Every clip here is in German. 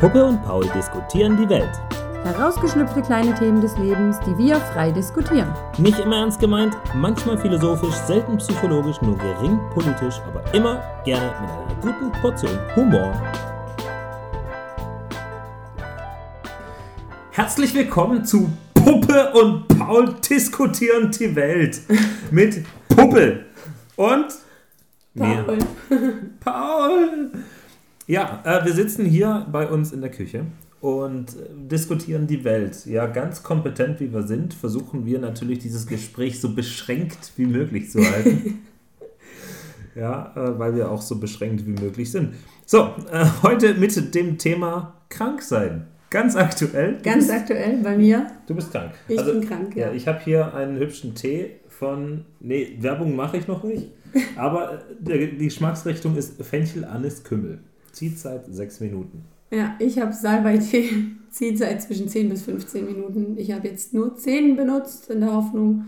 Puppe und Paul diskutieren die Welt. Herausgeschlüpfte kleine Themen des Lebens, die wir frei diskutieren. Nicht immer ernst gemeint, manchmal philosophisch, selten psychologisch, nur gering politisch, aber immer gerne mit einer guten Portion Humor. Herzlich willkommen zu Puppe und Paul diskutieren die Welt. Mit Puppe und mir. Paul. Paul! Ja, äh, wir sitzen hier bei uns in der Küche und äh, diskutieren die Welt. Ja, ganz kompetent wie wir sind, versuchen wir natürlich dieses Gespräch so beschränkt wie möglich zu halten. ja, äh, weil wir auch so beschränkt wie möglich sind. So, äh, heute mit dem Thema krank sein. Ganz aktuell. Ganz bist, aktuell bei mir. Du bist krank. Ich bin krank, ja. Ja, ich habe hier einen hübschen Tee von. Nee, Werbung mache ich noch nicht. Aber äh, die Geschmacksrichtung ist Fenchel, Anis, Kümmel. Zieht seit sechs Minuten. Ja, ich habe Salbei-Tee, zieht seit zwischen 10 bis 15 Minuten. Ich habe jetzt nur 10 benutzt, in der Hoffnung,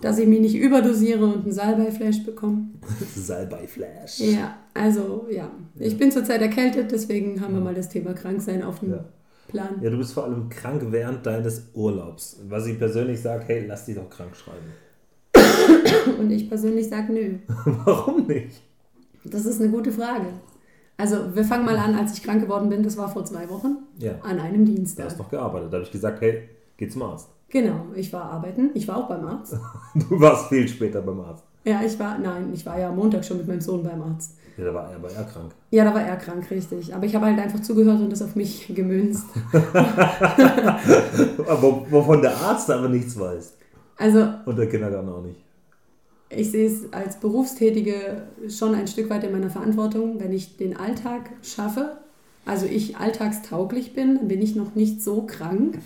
dass ich mich nicht überdosiere und einen Salbei-Flash bekomme. Salbei-Flash. Ja, also ja. Ich bin zurzeit erkältet, deswegen haben wir mal das Thema Kranksein auf dem Ja. Plan. Ja, du bist vor allem krank während deines Urlaubs. Was ich persönlich sage, hey, lass dich doch krank schreiben. Und ich persönlich sage nö. Warum nicht? Das ist eine gute Frage. Also, wir fangen mal an, als ich krank geworden bin, das war vor zwei Wochen, Ja, an einem du Dienstag. hast noch gearbeitet. Da habe ich gesagt, hey, geh zum Arzt. Genau, ich war arbeiten. Ich war auch beim Arzt. Du warst viel später beim Arzt. Ja, ich war, nein, ich war ja am Montag schon mit meinem Sohn beim Arzt. Ja, da war er aber eher krank. Ja, da war er krank, richtig. Aber ich habe halt einfach zugehört und das auf mich gemünzt. aber wovon der Arzt aber nichts weiß. Also, Und der Kindergarten auch nicht. Ich sehe es als Berufstätige schon ein Stück weit in meiner Verantwortung, wenn ich den Alltag schaffe, also ich alltagstauglich bin, dann bin ich noch nicht so krank,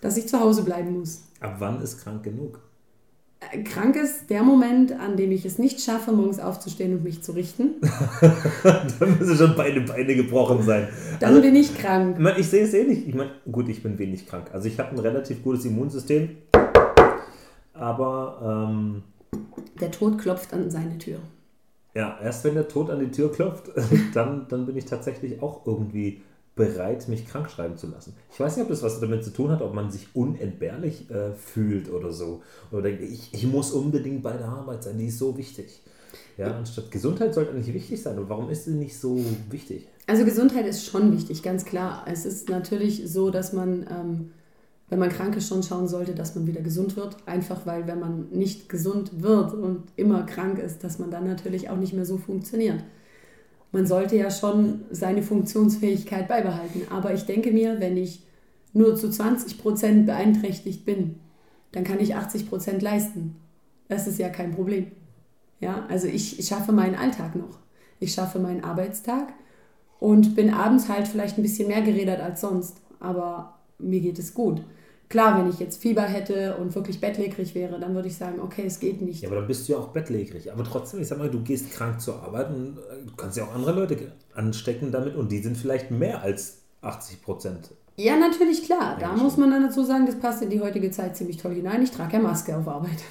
dass ich zu Hause bleiben muss. Ab wann ist krank genug? Äh, Krank ist der Moment, an dem ich es nicht schaffe, morgens aufzustehen und mich zu richten. da müssen schon beide Beine gebrochen sein. Dann Also, bin ich krank. Ich, mein, ich sehe es ähnlich. Ich meine, gut, ich bin wenig krank. Also ich habe ein relativ gutes Immunsystem. Aber ähm, Der Tod klopft an seine Tür. ja, erst wenn der Tod an die Tür klopft, dann, dann bin ich tatsächlich auch irgendwie bereit, mich krank schreiben zu lassen. Ich weiß nicht, ob das was damit zu tun hat, ob man sich unentbehrlich äh, fühlt oder so. Oder denkt, ich, ich muss unbedingt bei der Arbeit sein, die ist so wichtig. Ja, anstatt Gesundheit sollte nicht wichtig sein. Und warum ist sie nicht so wichtig? Also Gesundheit ist schon wichtig, ganz klar. Es ist natürlich so, dass man, ähm, wenn man krank ist, schon schauen sollte, dass man wieder gesund wird. Einfach weil, wenn man nicht gesund wird und immer krank ist, dass man dann natürlich auch nicht mehr so funktioniert. Man sollte ja schon seine Funktionsfähigkeit beibehalten. Aber ich denke mir, wenn ich nur zu 20 Prozent beeinträchtigt bin, dann kann ich 80 Prozent leisten. Das ist ja kein Problem. Ja, also ich, ich schaffe meinen Alltag noch. Ich schaffe meinen Arbeitstag und bin abends halt vielleicht ein bisschen mehr geredet als sonst. Aber mir geht es gut. Klar, wenn ich jetzt Fieber hätte und wirklich bettlägerig wäre, dann würde ich sagen, okay, es geht nicht. Ja, aber dann bist du ja auch bettlägerig. Aber trotzdem, ich sag mal, du gehst krank zur Arbeit und äh, du kannst ja auch andere Leute anstecken damit und die sind vielleicht mehr als 80 Prozent. Ja, natürlich, klar. Da muss man dann dazu sagen, das passt in die heutige Zeit ziemlich toll hinein. Ich trage ja Maske auf Arbeit.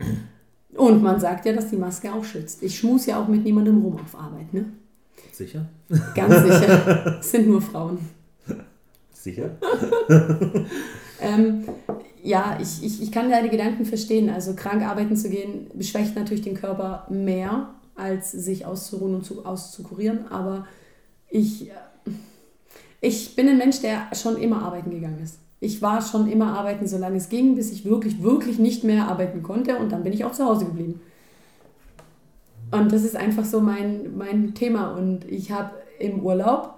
Und man sagt ja, dass die Maske auch schützt. Ich schmus ja auch mit niemandem rum auf Arbeit, ne? Sicher? Ganz sicher. Es sind nur Frauen. Sicher? Ähm, ja, ich, ich, ich kann deine Gedanken verstehen. Also krank arbeiten zu gehen, beschwächt natürlich den Körper mehr, als sich auszuruhen und zu, auszukurieren. Aber ich, ich bin ein Mensch, der schon immer arbeiten gegangen ist. Ich war schon immer arbeiten, solange es ging, bis ich wirklich, wirklich nicht mehr arbeiten konnte. Und dann bin ich auch zu Hause geblieben. Und das ist einfach so mein, mein Thema. Und ich habe im Urlaub,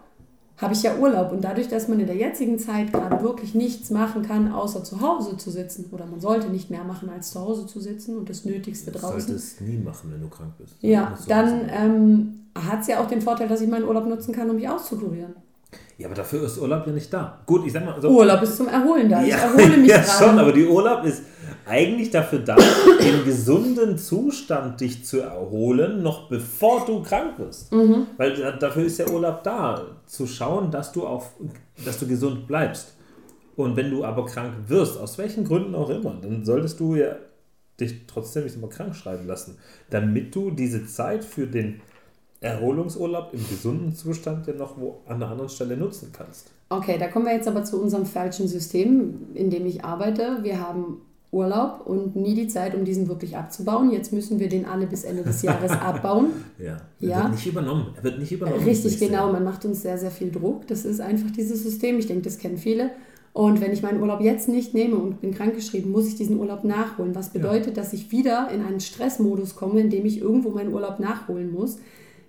habe ich ja Urlaub. Und dadurch, dass man in der jetzigen Zeit gerade wirklich nichts machen kann, außer zu Hause zu sitzen, oder man sollte nicht mehr machen, als zu Hause zu sitzen und das Nötigste Du draußen. solltest es nie machen, wenn du krank bist. Ja, du dann ähm, hat es ja auch den Vorteil, dass ich meinen Urlaub nutzen kann, um mich auszukurieren. Ja, aber dafür ist Urlaub ja nicht da. Gut, ich sag mal so. Urlaub ist zum Erholen da. Ich ja, erhole mich ja gerade. schon, aber die Urlaub ist eigentlich dafür da, im gesunden Zustand dich zu erholen, noch bevor du krank wirst. Mhm. Weil da- dafür ist der Urlaub da, zu schauen, dass du, auf, dass du gesund bleibst. Und wenn du aber krank wirst, aus welchen Gründen auch immer, dann solltest du ja dich trotzdem nicht immer krank schreiben lassen, damit du diese Zeit für den Erholungsurlaub im gesunden Zustand ja noch wo an einer anderen Stelle nutzen kannst. Okay, da kommen wir jetzt aber zu unserem falschen System, in dem ich arbeite. Wir haben Urlaub und nie die Zeit, um diesen wirklich abzubauen. Jetzt müssen wir den alle bis Ende des Jahres abbauen. Ja, er ja. wird nicht übernommen. Er wird nicht übernommen. Richtig, genau. Man macht uns sehr, sehr viel Druck. Das ist einfach dieses System. Ich denke, das kennen viele. Und wenn ich meinen Urlaub jetzt nicht nehme und bin krankgeschrieben, muss ich diesen Urlaub nachholen. Was bedeutet, ja. dass ich wieder in einen Stressmodus komme, in dem ich irgendwo meinen Urlaub nachholen muss.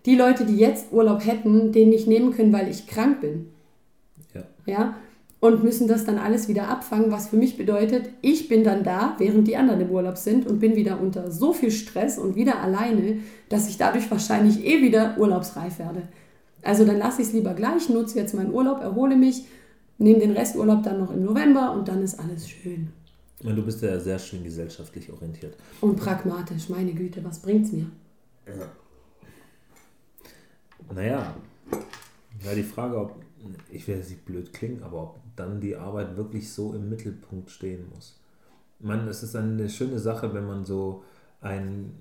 Die Leute, die jetzt Urlaub hätten, den nicht nehmen können, weil ich krank bin. Ja. ja und müssen das dann alles wieder abfangen, was für mich bedeutet, ich bin dann da, während die anderen im Urlaub sind und bin wieder unter so viel Stress und wieder alleine, dass ich dadurch wahrscheinlich eh wieder urlaubsreif werde. Also dann lasse ich es lieber gleich, nutze jetzt meinen Urlaub, erhole mich, nehme den Resturlaub dann noch im November und dann ist alles schön. Und du bist ja sehr schön gesellschaftlich orientiert. Und pragmatisch, meine Güte, was bringt's mir? Ja. Naja, ja, die Frage, ob, ich will jetzt nicht blöd klingen, aber ob dann die Arbeit wirklich so im Mittelpunkt stehen muss. Ich meine, es ist eine schöne Sache, wenn man so ein,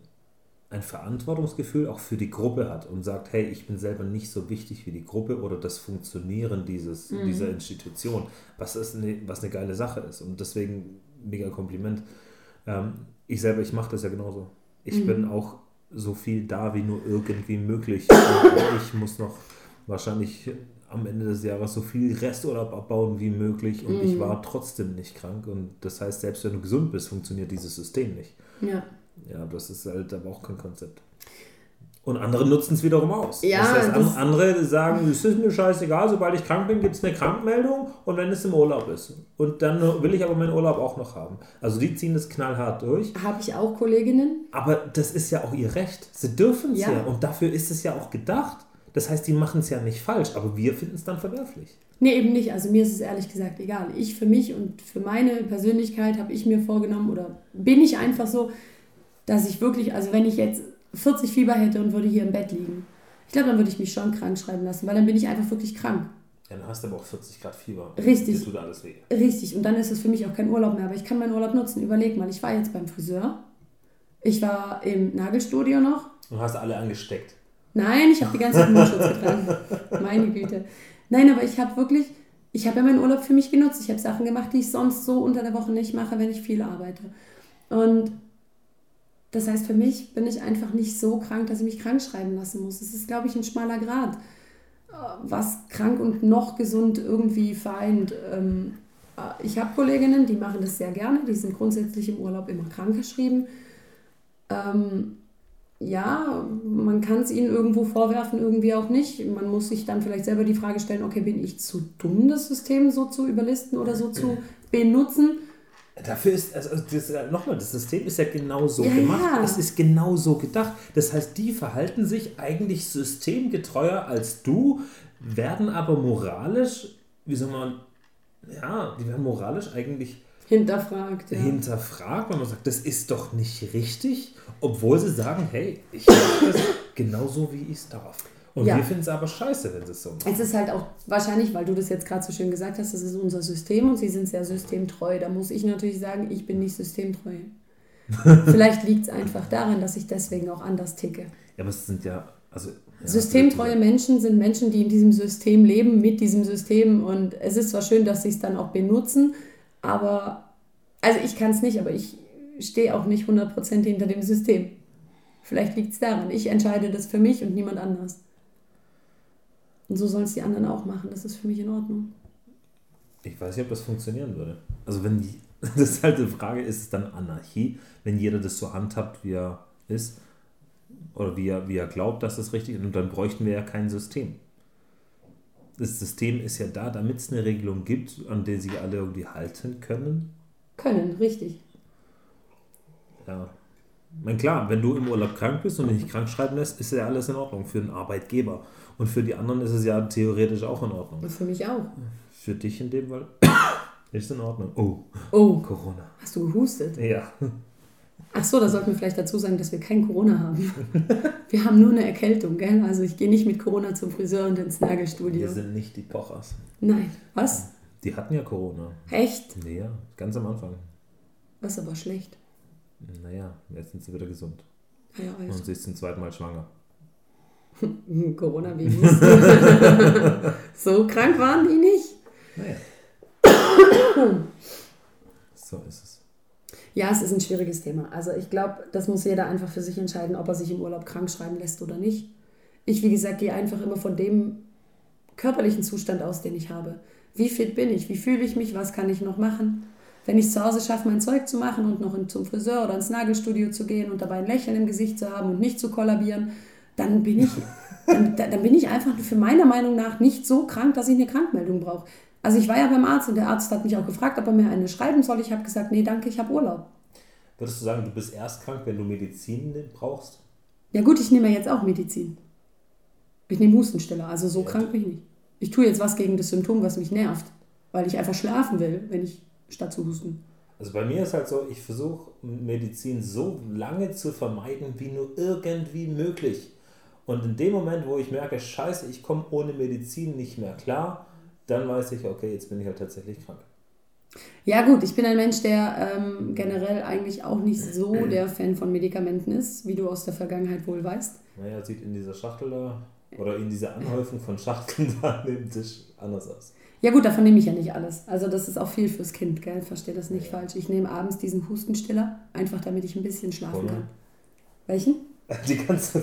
ein Verantwortungsgefühl auch für die Gruppe hat und sagt, hey, ich bin selber nicht so wichtig wie die Gruppe oder das Funktionieren dieses, mhm. dieser Institution, was, ist eine, was eine geile Sache ist. Und deswegen mega Kompliment. Ähm, ich selber, ich mache das ja genauso. Ich mhm. bin auch so viel da wie nur irgendwie möglich. ich muss noch wahrscheinlich am Ende des Jahres so viel Resturlaub abbauen wie möglich und mm. ich mhm. war trotzdem nicht krank. Und das heißt, selbst wenn du gesund bist, funktioniert dieses System nicht. Ja. Ja, das ist halt aber auch kein Konzept. Und andere nutzen es wiederum aus. Ja, das heißt, das andere sagen, es ist mir scheißegal, sobald ich krank bin, gibt es eine Krankmeldung und wenn es im Urlaub ist. Und dann will ich aber meinen Urlaub auch noch haben. Also die ziehen das knallhart durch. Habe ich auch Kolleginnen. Aber das ist ja auch ihr Recht. Sie dürfen es ja. ja. Und dafür ist es ja auch gedacht. Das heißt, die machen es ja nicht falsch, aber wir finden es dann verwerflich. Nee, eben nicht. Also mir ist es ehrlich gesagt egal. Ich für mich und für meine Persönlichkeit habe ich mir vorgenommen oder bin ich einfach so, dass ich wirklich, also wenn ich jetzt 40 Fieber hätte und würde hier im Bett liegen, ich glaube, dann würde ich mich schon krank schreiben lassen, weil dann bin ich einfach wirklich krank. Ja, dann hast du aber auch 40 Grad Fieber. Richtig. tut alles weh. Richtig. Und dann ist es für mich auch kein Urlaub mehr. Aber ich kann meinen Urlaub nutzen. Überleg mal, ich war jetzt beim Friseur. Ich war im Nagelstudio noch. Und hast alle angesteckt. Nein, ich habe die ganze Zeit Mundschutz getragen. Meine Güte. Nein, aber ich habe wirklich, ich habe ja meinen Urlaub für mich genutzt. Ich habe Sachen gemacht, die ich sonst so unter der Woche nicht mache, wenn ich viel arbeite. Und das heißt, für mich bin ich einfach nicht so krank, dass ich mich krank schreiben lassen muss. Es ist, glaube ich, ein schmaler Grad, was krank und noch gesund irgendwie vereint. Ähm, ich habe Kolleginnen, die machen das sehr gerne, die sind grundsätzlich im Urlaub immer krankgeschrieben. Ähm, ja, man kann es ihnen irgendwo vorwerfen, irgendwie auch nicht. Man muss sich dann vielleicht selber die Frage stellen, okay, bin ich zu dumm, das System so zu überlisten oder so zu benutzen? Dafür ist, also nochmal, das System ist ja genau so ja, gemacht. Ja. Es ist genau so gedacht. Das heißt, die verhalten sich eigentlich systemgetreuer als du, werden aber moralisch, wie soll man, ja, die werden moralisch eigentlich hinterfragt. Ja. Hinterfragt, wenn man sagt, das ist doch nicht richtig, obwohl sie sagen, hey, ich mache das genauso, wie ich es darf. Und ja. wir finden es aber scheiße, wenn es so macht. Es ist halt auch wahrscheinlich, weil du das jetzt gerade so schön gesagt hast, das ist unser System und sie sind sehr systemtreu. Da muss ich natürlich sagen, ich bin nicht systemtreu. Vielleicht liegt es einfach daran, dass ich deswegen auch anders ticke. Ja, aber es sind ja, also ja, Systemtreue Menschen sind Menschen, die in diesem System leben, mit diesem System. Und es ist zwar schön, dass sie es dann auch benutzen, aber, also ich kann es nicht, aber ich stehe auch nicht 100% hinter dem System. Vielleicht liegt es daran. Ich entscheide das für mich und niemand anders. Und so sollen es die anderen auch machen. Das ist für mich in Ordnung. Ich weiß nicht, ob das funktionieren würde. Also wenn die, das ist halt eine Frage, ist es dann Anarchie, wenn jeder das so handhabt, wie er ist? Oder wie er, wie er glaubt, dass es richtig ist? Und dann bräuchten wir ja kein System das System ist ja da, damit es eine Regelung gibt, an der sich alle irgendwie halten können. Können, richtig. Ja. Ich meine, klar, wenn du im Urlaub krank bist und dich krank schreiben lässt, ist ja alles in Ordnung für den Arbeitgeber. Und für die anderen ist es ja theoretisch auch in Ordnung. Und für mich auch. Für dich in dem Fall ist in Ordnung. Oh. Oh. Corona. Hast du gehustet? Ja. Ach so, da sollten wir vielleicht dazu sagen, dass wir kein Corona haben. Wir haben nur eine Erkältung, gell? Also ich gehe nicht mit Corona zum Friseur und ins Nagelstudio. Wir sind nicht die Pochers. Nein. Was? Die hatten ja Corona. Echt? Ja, ganz am Anfang. Was aber schlecht. Naja, jetzt sind sie wieder gesund. Ah ja, und sie ist zum zweiten Mal schwanger. Corona-Babys. so krank waren die nicht. Naja. so ist es. Ja, es ist ein schwieriges Thema. Also ich glaube, das muss jeder einfach für sich entscheiden, ob er sich im Urlaub krank schreiben lässt oder nicht. Ich, wie gesagt, gehe einfach immer von dem körperlichen Zustand aus, den ich habe. Wie fit bin ich? Wie fühle ich mich? Was kann ich noch machen? Wenn ich es zu Hause schaffe, mein Zeug zu machen und noch zum Friseur oder ins Nagelstudio zu gehen und dabei ein Lächeln im Gesicht zu haben und nicht zu kollabieren, dann bin ich, dann, dann bin ich einfach für meiner Meinung nach nicht so krank, dass ich eine Krankmeldung brauche. Also ich war ja beim Arzt und der Arzt hat mich auch gefragt, ob er mir eine schreiben soll. Ich habe gesagt, nee, danke, ich habe Urlaub. Würdest du sagen, du bist erst krank, wenn du Medizin brauchst? Ja gut, ich nehme ja jetzt auch Medizin. Ich nehme Hustenstiller, also so ja. krank bin ich nicht. Ich tue jetzt was gegen das Symptom, was mich nervt, weil ich einfach schlafen will, wenn ich statt zu husten. Also bei mir ist halt so, ich versuche Medizin so lange zu vermeiden, wie nur irgendwie möglich. Und in dem Moment, wo ich merke, scheiße, ich komme ohne Medizin nicht mehr klar, dann weiß ich, okay, jetzt bin ich halt tatsächlich krank. Ja gut, ich bin ein Mensch, der ähm, generell eigentlich auch nicht so der Fan von Medikamenten ist, wie du aus der Vergangenheit wohl weißt. Naja, sieht in dieser Schachtel da oder in dieser Anhäufung von Schachteln da neben Tisch anders aus. Ja gut, davon nehme ich ja nicht alles. Also das ist auch viel fürs Kind, gell? Verstehe das nicht ja. falsch. Ich nehme abends diesen Hustenstiller, einfach damit ich ein bisschen schlafen Oder? kann. Welchen? Die ganze,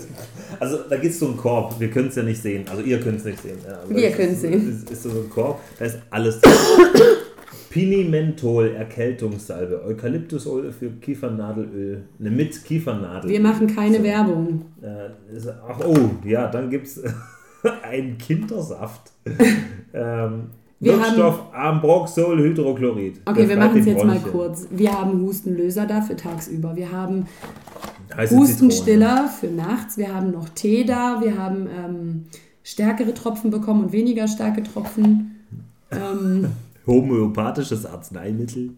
also da geht es so einen Korb, wir können es ja nicht sehen, also ihr könnt es nicht sehen. Ja, wir können es sehen. Ist, ist so ein Korb, da ist alles drin. Pinimentol, Erkältungssalbe, Eukalyptusöl für Kiefernadelöl, ne, mit Kiefernadel. Wir machen keine so. Werbung. Äh, ist, ach oh, ja, dann gibt es einen Kindersaft. ähm, wir Wirkstoff Ambroxolhydrochlorid. Okay, wir machen es jetzt mal kurz. Wir haben Hustenlöser dafür tagsüber. Wir haben Hustenstiller für nachts. Wir haben noch Tee da. Wir haben ähm, stärkere Tropfen bekommen und weniger starke Tropfen. Ähm, homöopathisches Arzneimittel.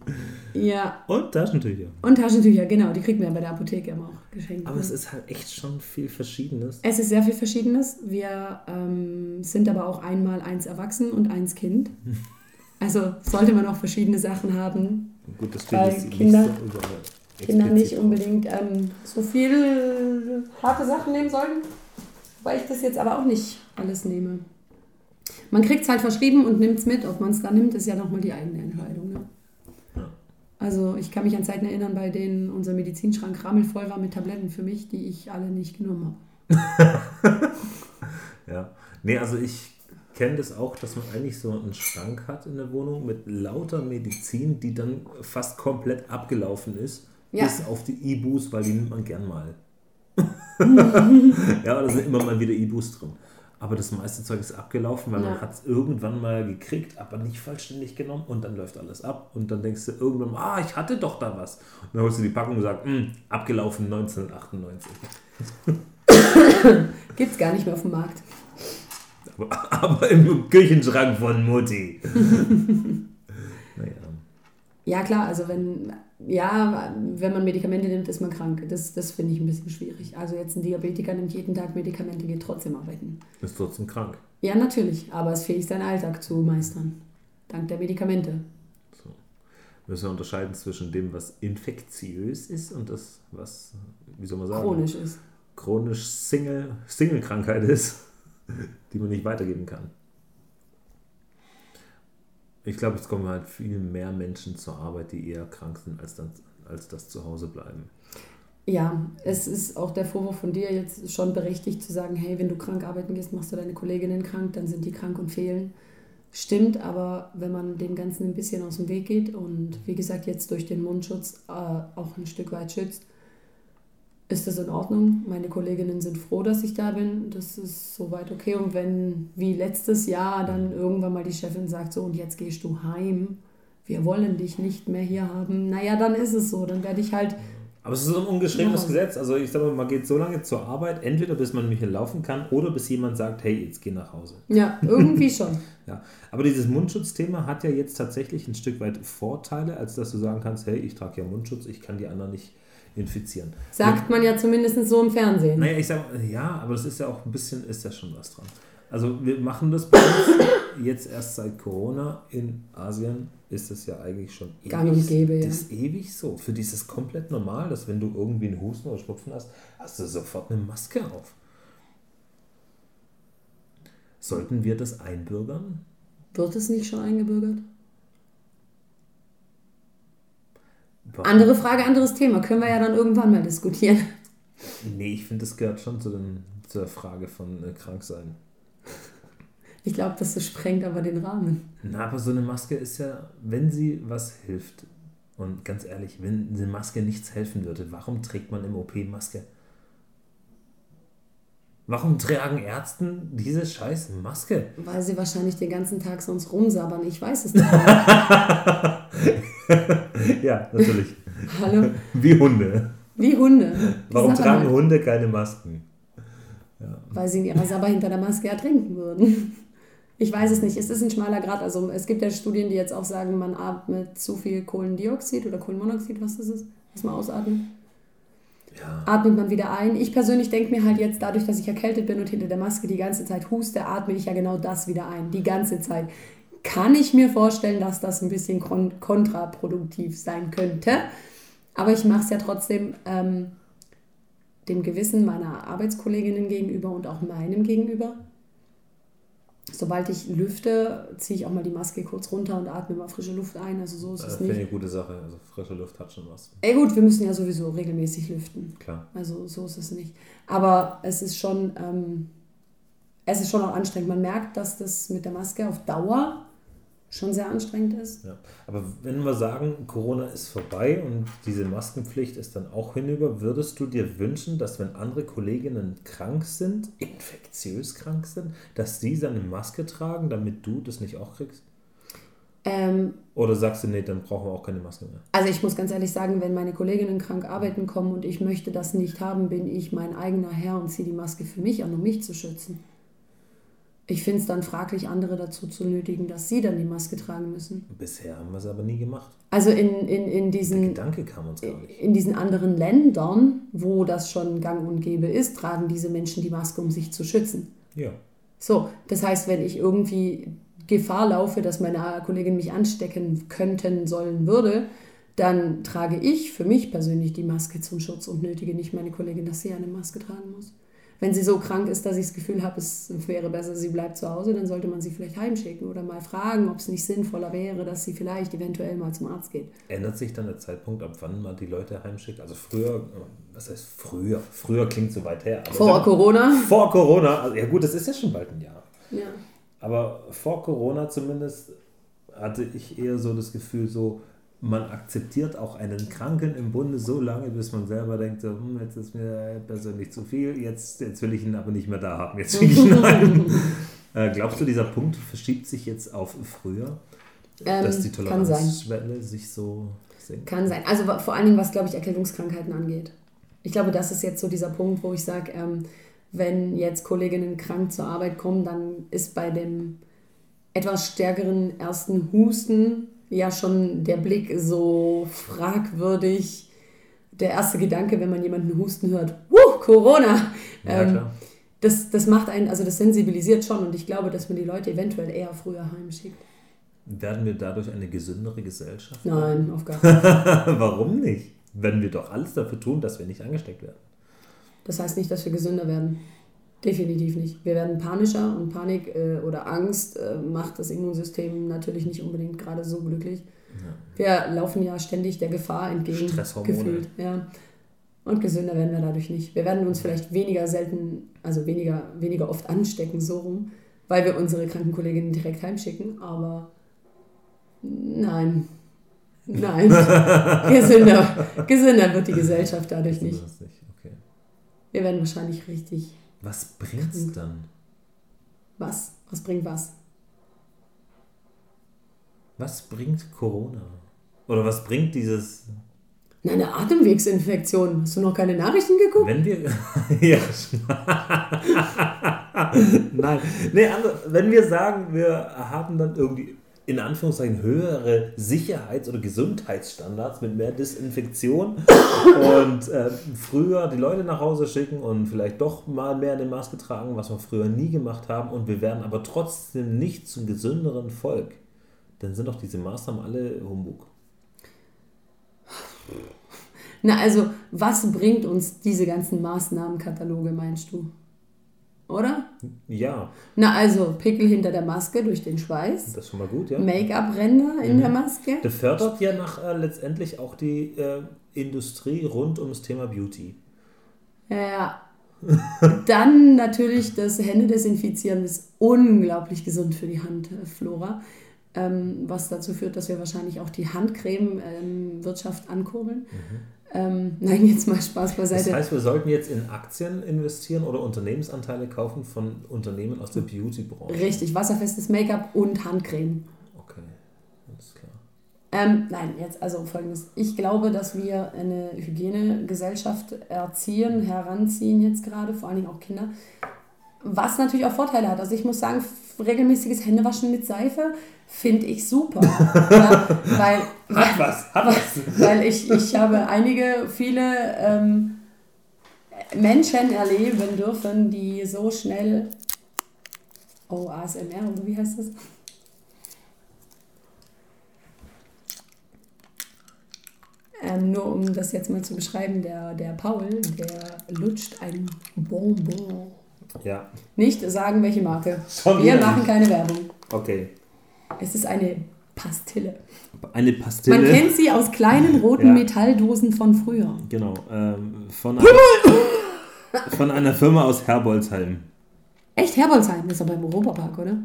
Ja. Und Taschentücher. Und Taschentücher, genau. Die kriegen wir bei der Apotheke immer auch geschenkt. Aber es ist halt echt schon viel Verschiedenes. Es ist sehr viel Verschiedenes. Wir ähm, sind aber auch einmal eins erwachsen und eins Kind. Also sollte man auch verschiedene Sachen haben. Gut, das weil Kinder, nicht so Kinder nicht unbedingt ähm, so viel harte Sachen nehmen sollten. Weil ich das jetzt aber auch nicht alles nehme. Man kriegt es halt verschrieben und nimmt es mit. Ob man es dann nimmt, ist ja nochmal die eigene Entscheidung. Ne? Also ich kann mich an Zeiten erinnern, bei denen unser Medizinschrank rammelvoll war mit Tabletten für mich, die ich alle nicht genommen habe. ja, nee, also ich kenne das auch, dass man eigentlich so einen Schrank hat in der Wohnung mit lauter Medizin, die dann fast komplett abgelaufen ist, ja. bis auf die Ibus, weil die nimmt man gern mal. ja, da sind immer mal wieder Ibus drin. Aber das meiste Zeug ist abgelaufen, weil ja. man hat es irgendwann mal gekriegt, aber nicht vollständig genommen und dann läuft alles ab. Und dann denkst du irgendwann, ah, ich hatte doch da was. Und dann holst du die Packung und sagst, hm, abgelaufen 1998. Gibt es gar nicht mehr auf dem Markt. Aber, aber im Küchenschrank von Mutti. naja. Ja, klar, also wenn ja, wenn man Medikamente nimmt, ist man krank. Das, das finde ich ein bisschen schwierig. Also jetzt ein Diabetiker nimmt jeden Tag Medikamente, geht trotzdem arbeiten. Ist trotzdem krank. Ja, natürlich, aber es fähig, seinen Alltag zu meistern. Dank der Medikamente. So. Müssen wir unterscheiden zwischen dem, was infektiös ist und das, was, wie soll man sagen? Chronisch ist. Chronisch Single, Single-Krankheit ist, die man nicht weitergeben kann. Ich glaube, es kommen halt viel mehr Menschen zur Arbeit, die eher krank sind, als, dann, als das zu Hause bleiben. Ja, es ist auch der Vorwurf von dir jetzt schon berechtigt zu sagen, hey, wenn du krank arbeiten gehst, machst du deine Kolleginnen krank, dann sind die krank und fehlen. Stimmt, aber wenn man dem Ganzen ein bisschen aus dem Weg geht und wie gesagt jetzt durch den Mundschutz äh, auch ein Stück weit schützt, ist das in Ordnung. Meine Kolleginnen sind froh, dass ich da bin. Das ist soweit okay. Und wenn, wie letztes Jahr, dann irgendwann mal die Chefin sagt, so und jetzt gehst du heim, wir wollen dich nicht mehr hier haben, naja, dann ist es so. Dann werde ich halt. Aber es ist so ein ungeschriebenes Gesetz. Also ich sage mal, man geht so lange zur Arbeit, entweder bis man nicht mehr laufen kann oder bis jemand sagt, hey, jetzt geh nach Hause. Ja, irgendwie schon. ja. Aber dieses Mundschutzthema hat ja jetzt tatsächlich ein Stück weit Vorteile, als dass du sagen kannst, hey, ich trage ja Mundschutz, ich kann die anderen nicht infizieren. Sagt man ja zumindest so im Fernsehen. Naja, ich sag, ja, aber das ist ja auch ein bisschen, ist ja schon was dran. Also wir machen das bei uns jetzt erst seit Corona in Asien ist es ja eigentlich schon ewig, Gang und gäbe, ja. das ist ewig so. Für die ist es komplett normal, dass wenn du irgendwie einen Husten oder Schnupfen hast, hast du sofort eine Maske auf. Sollten wir das einbürgern? Wird es nicht schon eingebürgert? Warum? Andere Frage, anderes Thema. Können wir ja dann irgendwann mal diskutieren. Nee, ich finde, das gehört schon zu den, zur Frage von äh, Kranksein. Ich glaube, das sprengt aber den Rahmen. Na, aber so eine Maske ist ja, wenn sie was hilft, und ganz ehrlich, wenn eine Maske nichts helfen würde, warum trägt man im OP Maske? Warum tragen Ärzten diese scheiß Maske? Weil sie wahrscheinlich den ganzen Tag sonst rumsabbern. Ich weiß es nicht. ja, natürlich. Hallo? Wie Hunde. Wie Hunde. Warum tragen halt. Hunde keine Masken? Ja. Weil sie in ihrer Sabber hinter der Maske ertrinken würden. Ich weiß es nicht. Es ist ein schmaler Grad. Also es gibt ja Studien, die jetzt auch sagen, man atmet zu viel Kohlendioxid oder Kohlenmonoxid, was ist es, was man ausatmet ja. atmet man wieder ein. Ich persönlich denke mir halt jetzt, dadurch, dass ich erkältet bin und hinter der Maske die ganze Zeit huste, atme ich ja genau das wieder ein. Die ganze Zeit. Kann ich mir vorstellen, dass das ein bisschen kontraproduktiv sein könnte. Aber ich mache es ja trotzdem ähm, dem Gewissen meiner Arbeitskolleginnen gegenüber und auch meinem gegenüber sobald ich lüfte, ziehe ich auch mal die Maske kurz runter und atme mal frische Luft ein. Also so ist das es nicht. Das eine gute Sache. Also frische Luft hat schon was. Ey gut, wir müssen ja sowieso regelmäßig lüften. Klar. Also so ist es nicht. Aber es ist schon, ähm, es ist schon auch anstrengend. Man merkt, dass das mit der Maske auf Dauer schon sehr anstrengend ist. Ja. Aber wenn wir sagen, Corona ist vorbei und diese Maskenpflicht ist dann auch hinüber, würdest du dir wünschen, dass wenn andere Kolleginnen krank sind, infektiös krank sind, dass sie dann eine Maske tragen, damit du das nicht auch kriegst? Ähm, Oder sagst du, nee, dann brauchen wir auch keine Maske mehr? Also ich muss ganz ehrlich sagen, wenn meine Kolleginnen krank arbeiten kommen und ich möchte das nicht haben, bin ich mein eigener Herr und ziehe die Maske für mich an, um mich zu schützen. Ich finde es dann fraglich, andere dazu zu nötigen, dass sie dann die Maske tragen müssen. Bisher haben wir es aber nie gemacht. Also in, in, in diesen. Der Gedanke kam uns gar nicht. In diesen anderen Ländern, wo das schon gang und gäbe ist, tragen diese Menschen die Maske, um sich zu schützen. Ja. So, das heißt, wenn ich irgendwie Gefahr laufe, dass meine Kollegin mich anstecken könnten, sollen würde, dann trage ich für mich persönlich die Maske zum Schutz und nötige nicht meine Kollegin, dass sie eine Maske tragen muss wenn sie so krank ist, dass ich das Gefühl habe, es wäre besser, sie bleibt zu Hause, dann sollte man sie vielleicht heimschicken oder mal fragen, ob es nicht sinnvoller wäre, dass sie vielleicht eventuell mal zum Arzt geht. Ändert sich dann der Zeitpunkt, ab wann man die Leute heimschickt? Also früher, was heißt früher? Früher klingt so weit her. vor Corona? Vor Corona, also ja gut, das ist ja schon bald ein Jahr. Ja. Aber vor Corona zumindest hatte ich eher so das Gefühl, so, man akzeptiert auch einen Kranken im Bunde so lange, bis man selber denkt, so, hm, jetzt ist mir persönlich zu viel, jetzt, jetzt will ich ihn aber nicht mehr da haben, jetzt will ich ihn äh, glaubst du, dieser Punkt verschiebt sich jetzt auf früher, ähm, dass die Toleranzschwelle sich so senkt? Kann sein. Also vor allen Dingen, was, glaube ich, Erkältungskrankheiten angeht. Ich glaube, das ist jetzt so dieser Punkt, wo ich sage, ähm, wenn jetzt Kolleginnen krank zur Arbeit kommen, dann ist bei dem etwas stärkeren ersten Husten ja schon der Blick so fragwürdig. Der erste Gedanke, wenn man jemanden husten hört, Wuh, Corona! Ja, ähm, das, das macht einen, also das sensibilisiert schon und ich glaube, dass man die Leute eventuell eher früher heimschickt. Werden wir dadurch eine gesündere Gesellschaft? Nein, auf gar keinen Fall. Warum nicht? Wenn wir doch alles dafür tun, dass wir nicht angesteckt werden. Das heißt nicht, dass wir gesünder werden. Definitiv nicht. Wir werden panischer und Panik äh, oder Angst äh, macht das Immunsystem natürlich nicht unbedingt gerade so glücklich. Ja. Wir laufen ja ständig der Gefahr entgegen. Gefühlt, ja. Und gesünder werden wir dadurch nicht. Wir werden uns vielleicht weniger selten, also weniger, weniger oft anstecken, so rum, weil wir unsere Krankenkolleginnen direkt heimschicken, aber nein. Nein. gesünder, gesünder wird die Gesellschaft dadurch nicht. Wir werden wahrscheinlich richtig was bringt es dann? Was? Was bringt was? Was bringt Corona? Oder was bringt dieses. Na, eine Atemwegsinfektion. Hast du noch keine Nachrichten geguckt? Wenn wir. ja. Nein. Nee, also, wenn wir sagen, wir haben dann irgendwie in Anführungszeichen höhere Sicherheits- oder Gesundheitsstandards mit mehr Desinfektion und äh, früher die Leute nach Hause schicken und vielleicht doch mal mehr eine Maske tragen, was wir früher nie gemacht haben und wir werden aber trotzdem nicht zum gesünderen Volk, dann sind doch diese Maßnahmen alle Humbug. Na, also, was bringt uns diese ganzen Maßnahmenkataloge, meinst du? Oder? Ja. Na, also Pickel hinter der Maske durch den Schweiß. Das ist schon mal gut, ja. Make-up-Ränder in mhm. der Maske. Das fördert ja nach, äh, letztendlich auch die äh, Industrie rund ums Thema Beauty. Ja. Dann natürlich das Hände desinfizieren ist unglaublich gesund für die Handflora, ähm, was dazu führt, dass wir wahrscheinlich auch die Handcreme-Wirtschaft ähm, ankurbeln. Mhm. Ähm, nein, jetzt mal Spaß beiseite. Das heißt, wir sollten jetzt in Aktien investieren oder Unternehmensanteile kaufen von Unternehmen aus der Beauty-Branche. Richtig, wasserfestes Make-up und Handcreme. Okay, alles klar. Ähm, nein, jetzt also folgendes. Ich glaube, dass wir eine Hygienegesellschaft erziehen, heranziehen jetzt gerade, vor allen Dingen auch Kinder, was natürlich auch Vorteile hat. Also ich muss sagen, regelmäßiges Händewaschen mit Seife finde ich super. ja, weil, hat was, hat was. Weil ich, ich habe einige, viele ähm, Menschen erleben dürfen, die so schnell. Oh, ASMR, oder wie heißt das? Ähm, nur um das jetzt mal zu beschreiben, der, der Paul, der lutscht ein Bonbon. Ja. Nicht sagen, welche Marke. Schon Wir machen keine Werbung. Okay. Es ist eine Pastille. Eine Pastille. Man kennt sie aus kleinen roten ja. Metalldosen von früher. Genau. Ähm, von, einer, von einer Firma aus Herbolzheim. Echt? Herbolzheim ist aber im Europapark, oder?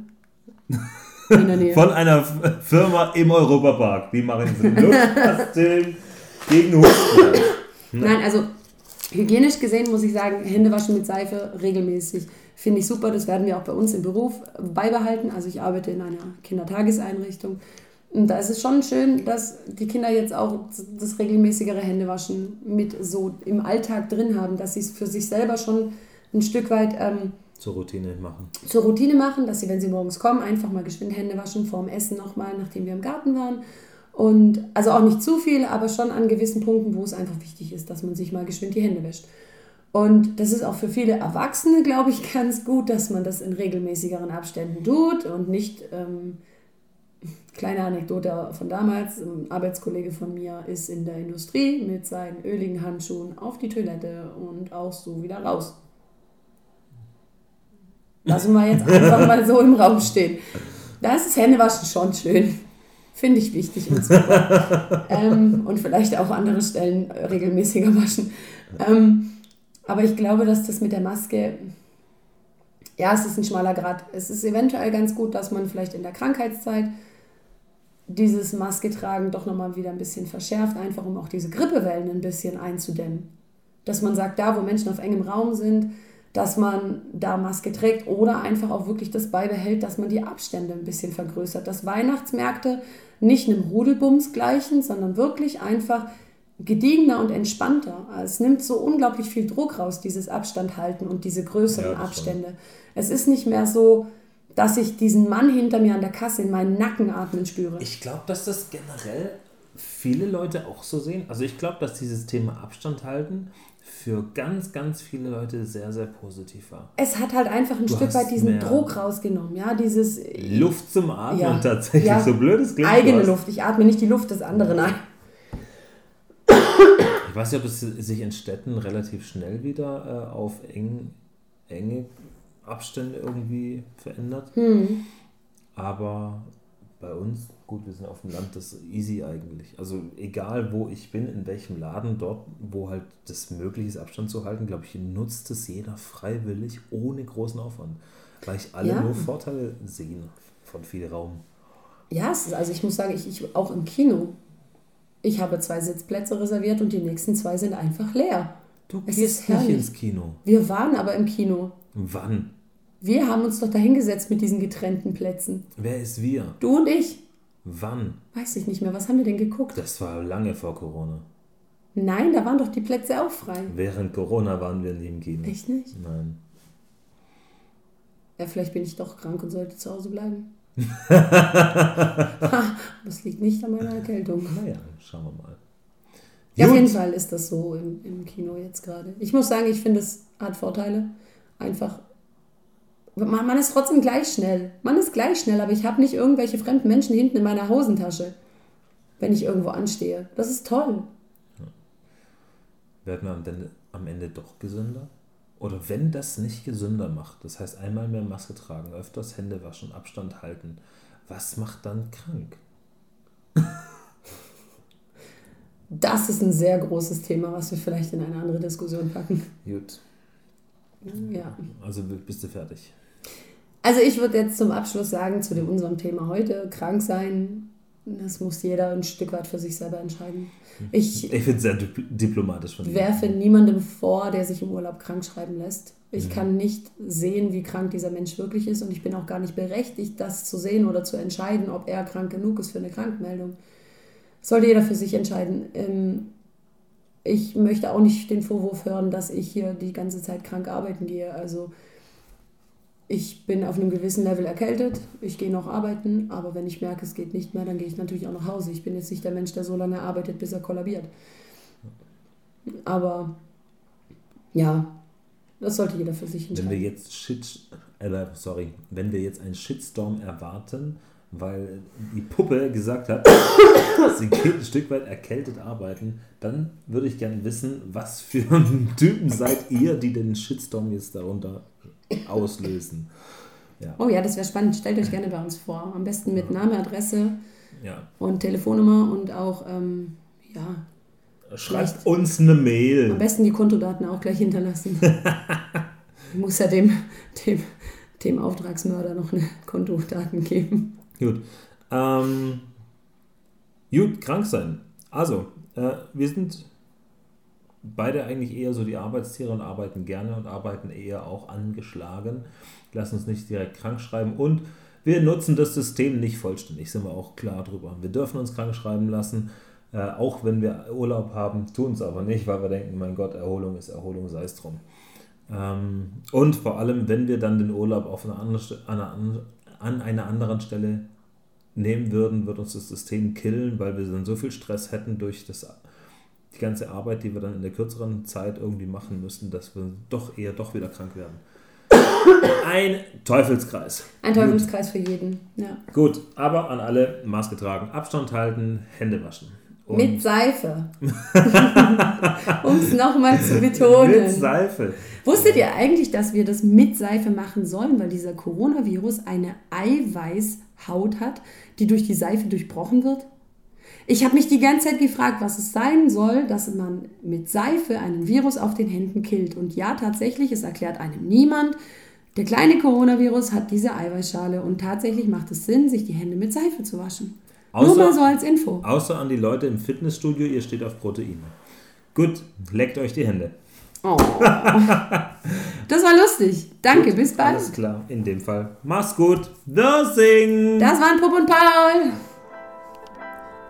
In der Nähe. Von einer Firma im Europapark. Die machen sie Luftpastillen gegen Husten. Nein, also hygienisch gesehen muss ich sagen, Hände waschen mit Seife regelmäßig Finde ich super, das werden wir auch bei uns im Beruf beibehalten. Also ich arbeite in einer Kindertageseinrichtung. Und da ist es schon schön, dass die Kinder jetzt auch das regelmäßigere Händewaschen mit so im Alltag drin haben, dass sie es für sich selber schon ein Stück weit ähm, zur Routine machen. Zur Routine machen, dass sie, wenn sie morgens kommen, einfach mal geschwind Hände waschen, vorm Essen nochmal, nachdem wir im Garten waren. Und also auch nicht zu viel, aber schon an gewissen Punkten, wo es einfach wichtig ist, dass man sich mal geschwind die Hände wäscht. Und das ist auch für viele Erwachsene, glaube ich, ganz gut, dass man das in regelmäßigeren Abständen tut und nicht, ähm, kleine Anekdote von damals, ein Arbeitskollege von mir ist in der Industrie mit seinen öligen Handschuhen auf die Toilette und auch so wieder raus. Lassen wir jetzt einfach mal so im Raum stehen. Da ist das Händewaschen schon schön. Finde ich wichtig und super. ähm, und vielleicht auch andere Stellen regelmäßiger waschen. Ähm, aber ich glaube, dass das mit der Maske, ja, es ist ein schmaler Grad. Es ist eventuell ganz gut, dass man vielleicht in der Krankheitszeit dieses Maske tragen doch nochmal wieder ein bisschen verschärft, einfach um auch diese Grippewellen ein bisschen einzudämmen. Dass man sagt, da wo Menschen auf engem Raum sind, dass man da Maske trägt oder einfach auch wirklich das beibehält, dass man die Abstände ein bisschen vergrößert. Dass Weihnachtsmärkte nicht einem Rudelbums gleichen, sondern wirklich einfach gediegener und entspannter. Es nimmt so unglaublich viel Druck raus, dieses Abstand halten und diese größeren ja, Abstände. Schon. Es ist nicht mehr so, dass ich diesen Mann hinter mir an der Kasse in meinen Nacken atmen spüre. Ich glaube, dass das generell viele Leute auch so sehen. Also ich glaube, dass dieses Thema Abstand halten für ganz, ganz viele Leute sehr, sehr positiv war. Es hat halt einfach ein du Stück weit diesen Druck rausgenommen, ja, dieses... Luft zum Atmen ja, tatsächlich, ja, so blöd es klingt. Eigene Luft, ich atme nicht die Luft des anderen ein. Ich weiß nicht, ob es sich in Städten relativ schnell wieder äh, auf eng, enge Abstände irgendwie verändert. Hm. Aber bei uns, gut, wir sind auf dem Land, das ist easy eigentlich. Also egal, wo ich bin, in welchem Laden, dort, wo halt das möglich ist, Abstand zu halten, glaube ich, nutzt es jeder freiwillig, ohne großen Aufwand. Weil ich alle ja. nur Vorteile sehen von viel Raum. Ja, also ich muss sagen, ich, ich auch im Kino, ich habe zwei Sitzplätze reserviert und die nächsten zwei sind einfach leer. Du es gehst nicht ins Kino. Wir waren aber im Kino. Wann? Wir haben uns doch dahingesetzt mit diesen getrennten Plätzen. Wer ist wir? Du und ich. Wann? Weiß ich nicht mehr. Was haben wir denn geguckt? Das war lange vor Corona. Nein, da waren doch die Plätze auch frei. Während Corona waren wir nie im Kino. Echt nicht? Nein. Ja, vielleicht bin ich doch krank und sollte zu Hause bleiben. das liegt nicht an meiner Erkältung. Naja, schauen wir mal. Ja, auf jeden Fall ist das so im, im Kino jetzt gerade. Ich muss sagen, ich finde, es hat Vorteile. Einfach, man, man ist trotzdem gleich schnell. Man ist gleich schnell, aber ich habe nicht irgendwelche fremden Menschen hinten in meiner Hosentasche, wenn ich irgendwo anstehe. Das ist toll. Ja. Werden wir am Ende, am Ende doch gesünder? Oder wenn das nicht gesünder macht, das heißt einmal mehr Maske tragen, öfters Hände waschen, Abstand halten, was macht dann krank? Das ist ein sehr großes Thema, was wir vielleicht in eine andere Diskussion packen. Gut. Ja. Also bist du fertig. Also ich würde jetzt zum Abschluss sagen, zu dem, unserem Thema heute, krank sein, das muss jeder ein Stück weit für sich selber entscheiden. Ich, Ich finde es sehr dip diplomatisch von dir. werfe niemandem vor, der sich im Urlaub krank schreiben lässt. Ich Mhm. kann nicht sehen, wie krank dieser Mensch wirklich ist und ich bin auch gar nicht berechtigt, das zu sehen oder zu entscheiden, ob er krank genug ist für eine Krankmeldung. Sollte jeder für sich entscheiden. Ähm, Ich möchte auch nicht den Vorwurf hören, dass ich hier die ganze Zeit krank arbeiten gehe. Also ich bin auf einem gewissen Level erkältet, ich gehe noch arbeiten, aber wenn ich merke, es geht nicht mehr, dann gehe ich natürlich auch nach Hause. Ich bin jetzt nicht der Mensch, der so lange arbeitet, bis er kollabiert. Aber ja, das sollte jeder für sich Wenn wir entscheiden. jetzt Shit, äh, sorry, wenn wir jetzt einen Shitstorm erwarten, weil die Puppe gesagt hat, sie geht ein Stück weit erkältet arbeiten, dann würde ich gerne wissen, was für Typen seid ihr, die den Shitstorm jetzt darunter auslösen. Ja, Oh ja, das wäre spannend. Stellt euch gerne bei uns vor. Am besten mit Name, Adresse ja. und Telefonnummer und auch, ähm, ja, Schreibt uns eine am Mail. besten die Kontodaten auch gleich hinterlassen. Ich muss ja dem, dem, dem Auftragsmörder noch eine Kontodaten geben. Gut. Ähm, gut, krank sein. Also, äh, wir sind beide eigentlich eher so die Arbeitstiere und arbeiten gerne und arbeiten eher auch angeschlagen. Lassen uns nicht direkt krank schreiben und wir nutzen das System nicht vollständig, sind wir auch klar drüber. Wir dürfen uns krank schreiben lassen, äh, auch wenn wir Urlaub haben, tun es aber nicht, weil wir denken, mein Gott, Erholung ist Erholung, sei es drum. Ähm, und vor allem, wenn wir dann den Urlaub auf eine andere, St- an, einer, an einer anderen Stelle nehmen würden, wird uns das System killen, weil wir dann so viel Stress hätten durch das, die ganze Arbeit, die wir dann in der kürzeren Zeit irgendwie machen müssen, dass wir doch eher doch wieder krank werden. Ein Teufelskreis. Ein Teufelskreis für jeden. Ja. Gut, aber an alle Maske tragen, Abstand halten, Hände waschen. Und Mit Seife. um es nochmal zu betonen. mit Seife. Wusstet ihr eigentlich, dass wir das mit Seife machen sollen, weil dieser Coronavirus eine Eiweißhaut hat, die durch die Seife durchbrochen wird? Ich habe mich die ganze Zeit gefragt, was es sein soll, dass man mit Seife einen Virus auf den Händen killt. Und ja, tatsächlich, es erklärt einem niemand. Der kleine Coronavirus hat diese Eiweißschale und tatsächlich macht es Sinn, sich die Hände mit Seife zu waschen. Nur Außer- mal so als Info. Außer an die Leute im Fitnessstudio, ihr steht auf Proteine. Gut, leckt euch die Hände. Oh. Das war lustig. Danke, bis bald. Alles klar, in dem Fall. Mach's gut. The Sing! Das waren Pup und Paul.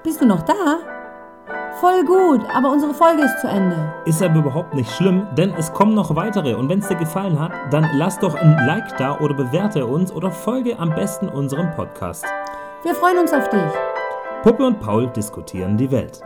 Bist du noch da? Voll gut, aber unsere Folge ist zu Ende. Ist aber überhaupt nicht schlimm, denn es kommen noch weitere. Und wenn es dir gefallen hat, dann lass doch ein Like da oder bewerte uns oder folge am besten unserem Podcast. Wir freuen uns auf dich. Puppe und Paul diskutieren die Welt.